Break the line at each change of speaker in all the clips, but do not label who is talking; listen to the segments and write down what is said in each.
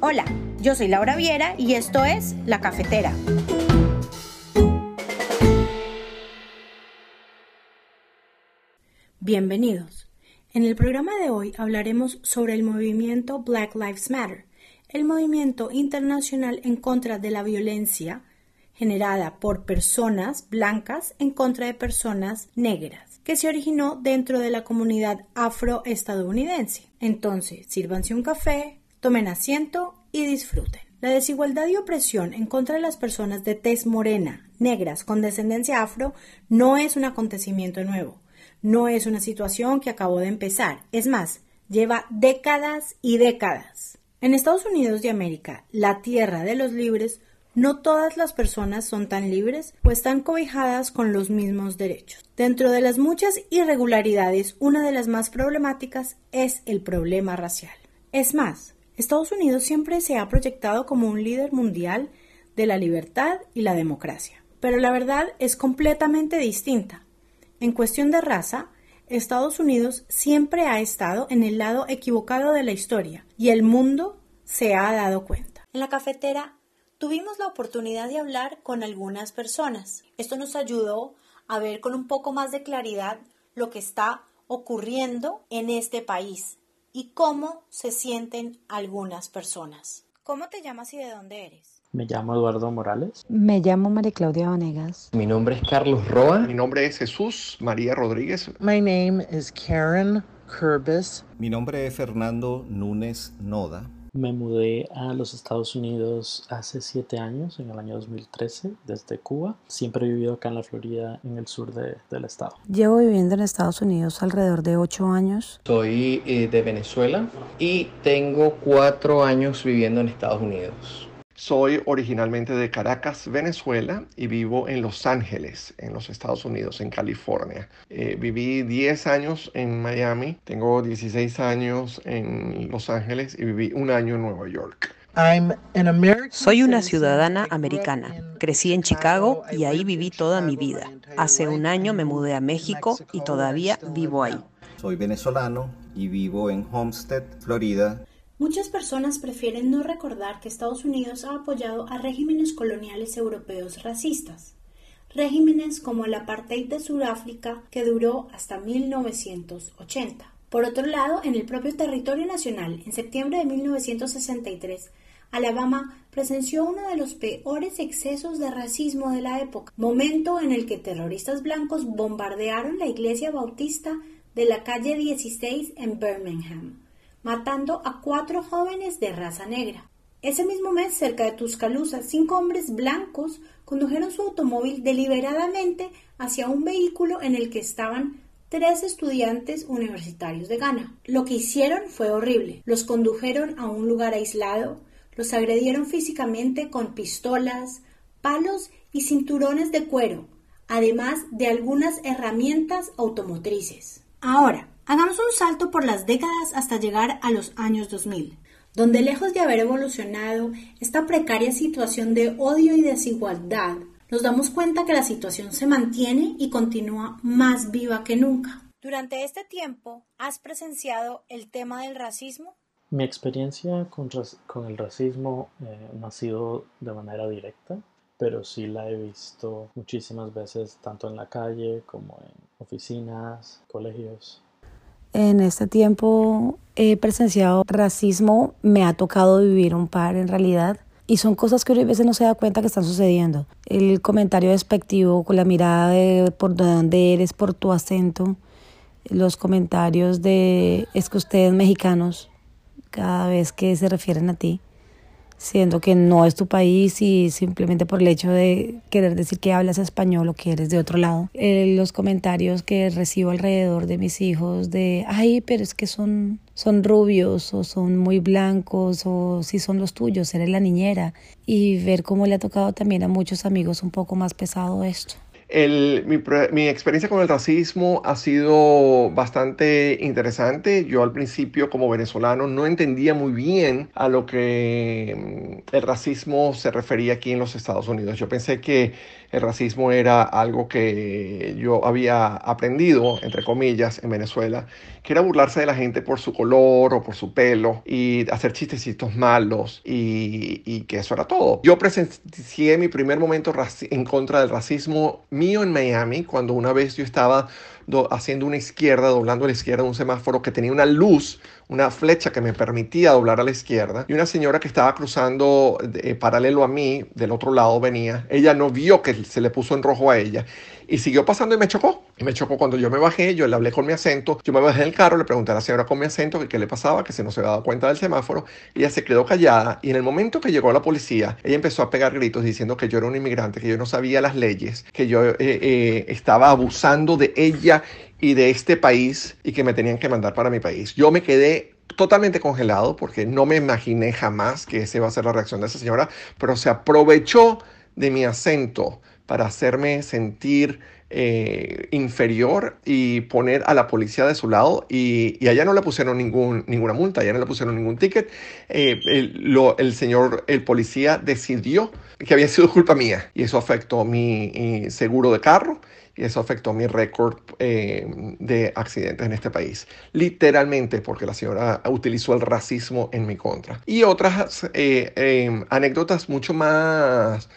Hola, yo soy Laura Viera y esto es La Cafetera. Bienvenidos. En el programa de hoy hablaremos sobre el movimiento Black Lives Matter, el movimiento internacional en contra de la violencia generada por personas blancas en contra de personas negras, que se originó dentro de la comunidad afroestadounidense. Entonces, sírvanse un café, tomen asiento y disfruten. La desigualdad y opresión en contra de las personas de tez morena, negras, con descendencia afro, no es un acontecimiento nuevo no es una situación que acabó de empezar, es más, lleva décadas y décadas. En Estados Unidos de América, la tierra de los libres, no todas las personas son tan libres o están cobijadas con los mismos derechos. Dentro de las muchas irregularidades, una de las más problemáticas es el problema racial. Es más, Estados Unidos siempre se ha proyectado como un líder mundial de la libertad y la democracia. Pero la verdad es completamente distinta. En cuestión de raza, Estados Unidos siempre ha estado en el lado equivocado de la historia y el mundo se ha dado cuenta. En la cafetera tuvimos la oportunidad de hablar con algunas personas. Esto nos ayudó a ver con un poco más de claridad lo que está ocurriendo en este país y cómo se sienten algunas personas. ¿Cómo te llamas y de dónde eres?
Me llamo Eduardo Morales.
Me llamo María Claudia Vanegas.
Mi nombre es Carlos Roa.
Mi nombre es Jesús María Rodríguez.
My name is Karen Kurbis.
Mi nombre es Fernando Núñez Noda.
Me mudé a los Estados Unidos hace siete años, en el año 2013, desde Cuba. Siempre he vivido acá en la Florida, en el sur de, del estado.
Llevo viviendo en Estados Unidos alrededor de ocho años.
Soy eh, de Venezuela y tengo cuatro años viviendo en Estados Unidos.
Soy originalmente de Caracas, Venezuela, y vivo en Los Ángeles, en los Estados Unidos, en California. Eh, viví 10 años en Miami, tengo 16 años en Los Ángeles y viví un año en Nueva York.
Soy una ciudadana americana. Crecí en Chicago y ahí viví toda mi vida. Hace un año me mudé a México y todavía vivo ahí.
Soy venezolano y vivo en Homestead, Florida.
Muchas personas prefieren no recordar que Estados Unidos ha apoyado a regímenes coloniales europeos racistas, regímenes como el apartheid de Sudáfrica que duró hasta 1980. Por otro lado, en el propio territorio nacional, en septiembre de 1963, Alabama presenció uno de los peores excesos de racismo de la época, momento en el que terroristas blancos bombardearon la iglesia bautista de la calle 16 en Birmingham matando a cuatro jóvenes de raza negra. Ese mismo mes, cerca de Tuscaloosa, cinco hombres blancos condujeron su automóvil deliberadamente hacia un vehículo en el que estaban tres estudiantes universitarios de Ghana. Lo que hicieron fue horrible. Los condujeron a un lugar aislado, los agredieron físicamente con pistolas, palos y cinturones de cuero, además de algunas herramientas automotrices. Ahora, Hagamos un salto por las décadas hasta llegar a los años 2000, donde lejos de haber evolucionado esta precaria situación de odio y desigualdad, nos damos cuenta que la situación se mantiene y continúa más viva que nunca. Durante este tiempo, ¿has presenciado el tema del racismo?
Mi experiencia con, el racismo eh, no ha sido de manera directa, pero sí la he visto muchísimas veces tanto en la calle como en oficinas, colegios.
En este tiempo he presenciado racismo, me ha tocado vivir un par en realidad. Y son cosas que a veces no se da cuenta que están sucediendo. El comentario despectivo con la mirada de por dónde eres, por tu acento. Los comentarios de es que ustedes mexicanos, cada vez que se refieren a ti siendo que no es tu país y simplemente por el hecho de querer decir que hablas español o que eres de otro lado. Eh, los comentarios que recibo alrededor de mis hijos de, ay, pero es que son, son rubios o son muy blancos o si son los tuyos, eres la niñera. Y ver cómo le ha tocado también a muchos amigos un poco más pesado esto.
Mi, experiencia con el racismo ha sido bastante interesante. Yo al principio como venezolano no entendía muy bien a lo que mm, el racismo se refería aquí en los Estados Unidos. Yo pensé que el racismo era algo que yo había aprendido, entre comillas, en Venezuela, que era burlarse de la gente por su color o por su pelo y hacer chistecitos malos y, y que eso era todo. Yo presencié mi primer momento en contra del racismo mío en Miami cuando una vez yo estaba haciendo una izquierda, doblando a la izquierda un semáforo que tenía una luz, una flecha que me permitía doblar a la izquierda. Y una señora que estaba cruzando eh, paralelo a mí, del otro lado venía, ella no vio que se le puso en rojo a ella y siguió pasando y me chocó. Y me chocó cuando yo me bajé, yo le hablé con mi acento, yo me bajé del carro, le pregunté a la señora con mi acento que qué le pasaba, que se no se había dado cuenta del semáforo, ella se quedó callada y en el momento que llegó la policía, ella empezó a pegar gritos diciendo que yo era un inmigrante, que yo no sabía las leyes, que yo eh, eh, estaba abusando de ella y de este país y que me tenían que mandar para mi país. Yo me quedé totalmente congelado porque no me imaginé jamás que esa iba a ser la reacción de esa señora, pero se aprovechó de mi acento para hacerme sentir eh, inferior y poner a la policía de su lado y, y allá no le pusieron ningún, ninguna multa, allá no le pusieron ningún ticket. Eh, el, el, señor, el policía decidió que había sido culpa mía y eso afectó mi eh, seguro de carro y eso afectó mi récord de accidentes en este país. Literalmente porque la señora utilizó el racismo en mi contra. Y otras anécdotas mucho más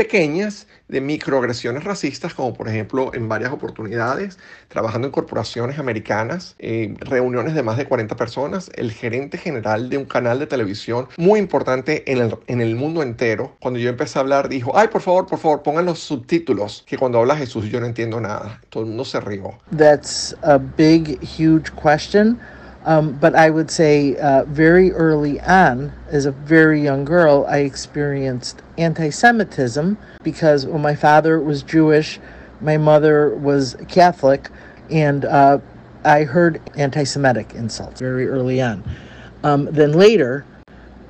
pequeñas de microagresiones racistas, como por ejemplo en varias oportunidades, trabajando en corporaciones americanas, eh, reuniones de más de 40 personas, el gerente general de un canal de televisión muy importante en el, en el mundo entero, cuando yo empecé a hablar, dijo, ay, por favor, por favor, pongan los subtítulos, que cuando habla Jesús yo no entiendo nada. Todo el mundo se rió.
That's a big, huge question. Um, but I would say uh, very early on, as a very young girl, I experienced anti Semitism because well, my father was Jewish, my mother was Catholic, and uh, I heard anti Semitic insults very early on. Um, then later,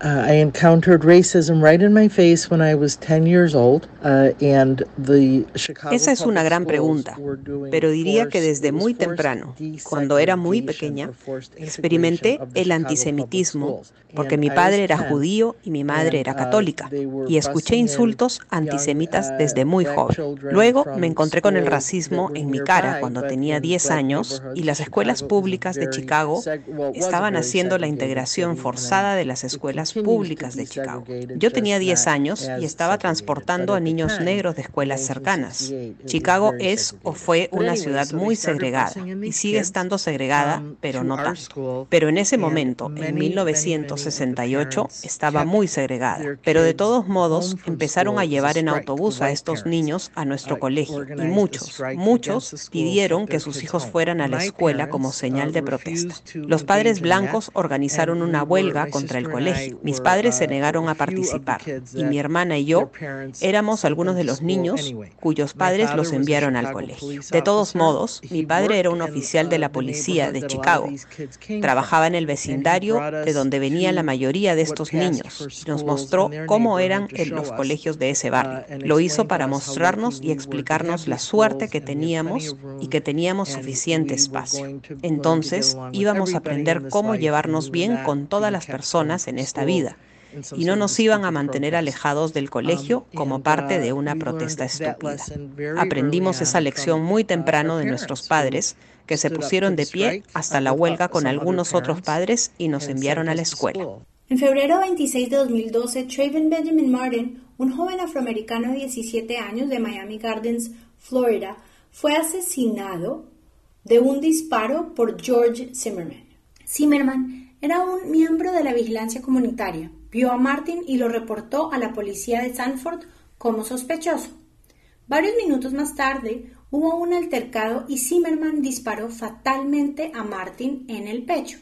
Uh, I encountered racism right in my face when I was 10 years old, uh, and the Chicago
Esa es una gran pregunta, pero diría que desde muy temprano, cuando era muy pequeña, experimenté el antisemitismo porque mi padre era judío y mi madre era uh, católica, y escuché insultos antisemitas desde muy joven. Luego me encontré con el racismo en mi cara cuando tenía 10 años y las escuelas públicas de Chicago estaban haciendo la integración forzada de las escuelas públicas de Chicago. Yo tenía 10 años y estaba transportando a niños negros de escuelas cercanas. Chicago es o fue una ciudad muy segregada y sigue estando segregada, um, pero no tanto. Pero en ese momento, en 1968, estaba muy segregada. Pero de todos modos, empezaron a llevar en autobús a estos niños a nuestro colegio y muchos, muchos pidieron que sus hijos fueran a la escuela como señal de protesta. Los padres blancos organizaron una huelga contra el colegio mis padres se negaron a participar y mi hermana y yo éramos algunos de los niños cuyos padres los enviaron al colegio. De todos modos, mi padre era un oficial de la policía de Chicago. Trabajaba en el vecindario de donde venía la mayoría de estos niños y nos mostró cómo eran en los colegios de ese barrio. Lo hizo para mostrarnos y explicarnos la suerte que teníamos y que teníamos suficiente espacio. Entonces íbamos a aprender cómo llevarnos bien con todas las personas en esta vida vida y no nos iban a mantener alejados del colegio como parte de una protesta estúpida. Aprendimos esa lección muy temprano de nuestros padres, que se pusieron de pie hasta la huelga con algunos otros padres y nos enviaron a la escuela.
En febrero 26 de 2012, Traven Benjamin Martin, un joven afroamericano de 17 años de Miami Gardens, Florida, fue asesinado de un disparo por George Zimmerman. Zimmerman era un miembro de la vigilancia comunitaria. Vio a Martin y lo reportó a la policía de Sanford como sospechoso. Varios minutos más tarde hubo un altercado y Zimmerman disparó fatalmente a Martin en el pecho.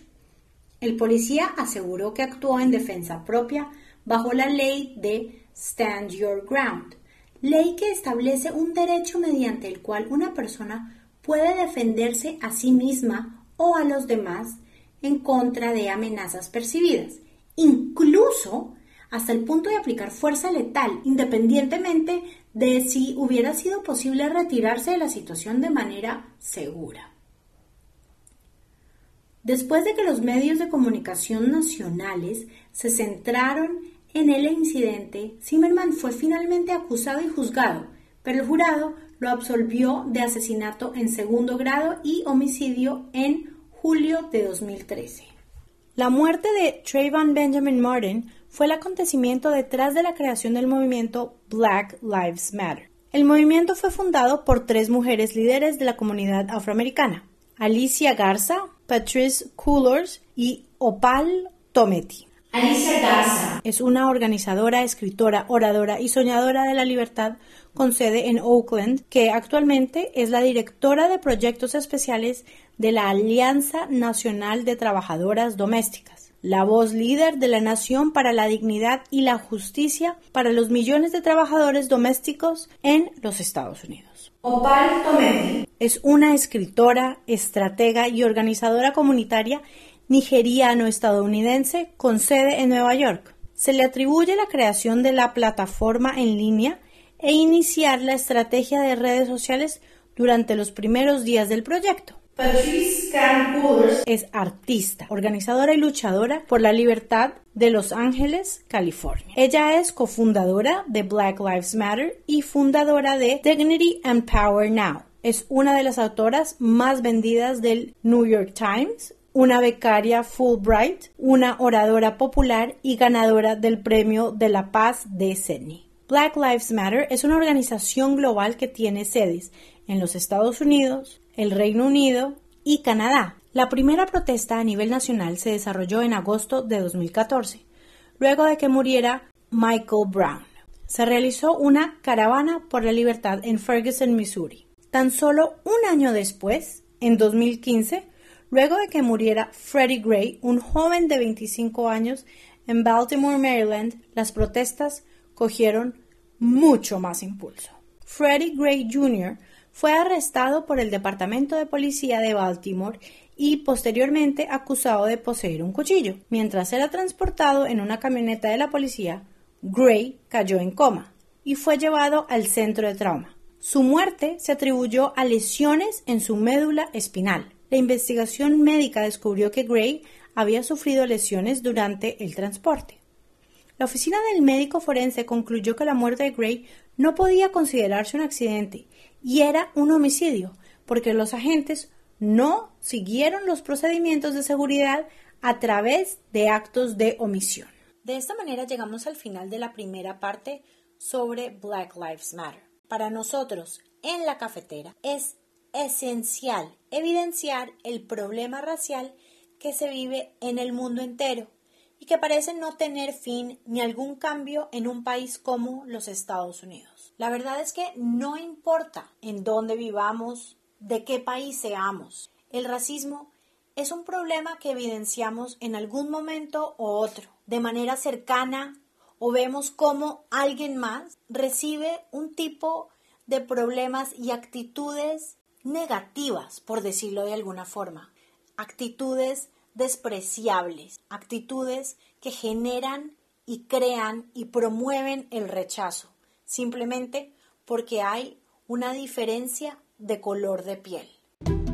El policía aseguró que actuó en defensa propia bajo la ley de Stand Your Ground, ley que establece un derecho mediante el cual una persona puede defenderse a sí misma o a los demás en contra de amenazas percibidas, incluso hasta el punto de aplicar fuerza letal, independientemente de si hubiera sido posible retirarse de la situación de manera segura. Después de que los medios de comunicación nacionales se centraron en el incidente, Zimmerman fue finalmente acusado y juzgado, pero el jurado lo absolvió de asesinato en segundo grado y homicidio en julio de 2013. La muerte de Trayvon Benjamin Martin fue el acontecimiento detrás de la creación del movimiento Black Lives Matter. El movimiento fue fundado por tres mujeres líderes de la comunidad afroamericana, Alicia Garza, Patrice Coolers y Opal Tometi.
Alicia Garza
es una organizadora, escritora, oradora y soñadora de la libertad con sede en Oakland, que actualmente es la directora de proyectos especiales de la Alianza Nacional de Trabajadoras Domésticas, la voz líder de la Nación para la Dignidad y la Justicia para los millones de trabajadores domésticos en los Estados Unidos.
Opal Tometi
es una escritora, estratega y organizadora comunitaria nigeriano-estadounidense con sede en Nueva York. Se le atribuye la creación de la plataforma en línea e iniciar la estrategia de redes sociales durante los primeros días del proyecto.
Patrice
es artista, organizadora y luchadora por la libertad de Los Ángeles, California. Ella es cofundadora de Black Lives Matter y fundadora de Dignity and Power Now. Es una de las autoras más vendidas del New York Times, una becaria Fulbright, una oradora popular y ganadora del Premio de la Paz de Sydney. Black Lives Matter es una organización global que tiene sedes en los Estados Unidos, el Reino Unido y Canadá. La primera protesta a nivel nacional se desarrolló en agosto de 2014, luego de que muriera Michael Brown. Se realizó una caravana por la libertad en Ferguson, Missouri. Tan solo un año después, en 2015, luego de que muriera Freddie Gray, un joven de 25 años en Baltimore, Maryland, las protestas cogieron mucho más impulso. Freddie Gray Jr. fue arrestado por el Departamento de Policía de Baltimore y posteriormente acusado de poseer un cuchillo. Mientras era transportado en una camioneta de la policía, Gray cayó en coma y fue llevado al centro de trauma. Su muerte se atribuyó a lesiones en su médula espinal. La investigación médica descubrió que Gray había sufrido lesiones durante el transporte. La oficina del médico forense concluyó que la muerte de Gray no podía considerarse un accidente y era un homicidio, porque los agentes no siguieron los procedimientos de seguridad a través de actos de omisión. De esta manera llegamos al final de la primera parte sobre Black Lives Matter. Para nosotros, en la cafetera, es esencial evidenciar el problema racial que se vive en el mundo entero y que parece no tener fin ni algún cambio en un país como los Estados Unidos. La verdad es que no importa en dónde vivamos, de qué país seamos, el racismo es un problema que evidenciamos en algún momento u otro, de manera cercana o vemos cómo alguien más recibe un tipo de problemas y actitudes negativas, por decirlo de alguna forma, actitudes despreciables, actitudes que generan y crean y promueven el rechazo, simplemente porque hay una diferencia de color de piel.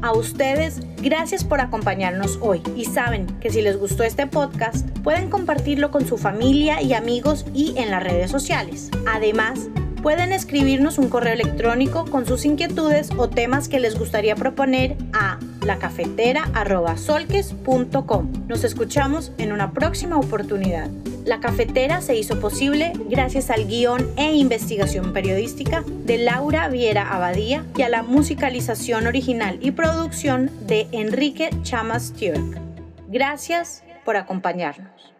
A ustedes, gracias por acompañarnos hoy y saben que si les gustó este podcast, pueden compartirlo con su familia y amigos y en las redes sociales. Además, pueden escribirnos un correo electrónico con sus inquietudes o temas que les gustaría proponer a lacafetera.solques.com. Nos escuchamos en una próxima oportunidad. La cafetera se hizo posible gracias al guion e investigación periodística de Laura Viera Abadía y a la musicalización original y producción de Enrique Chamas Stewart. Gracias por acompañarnos.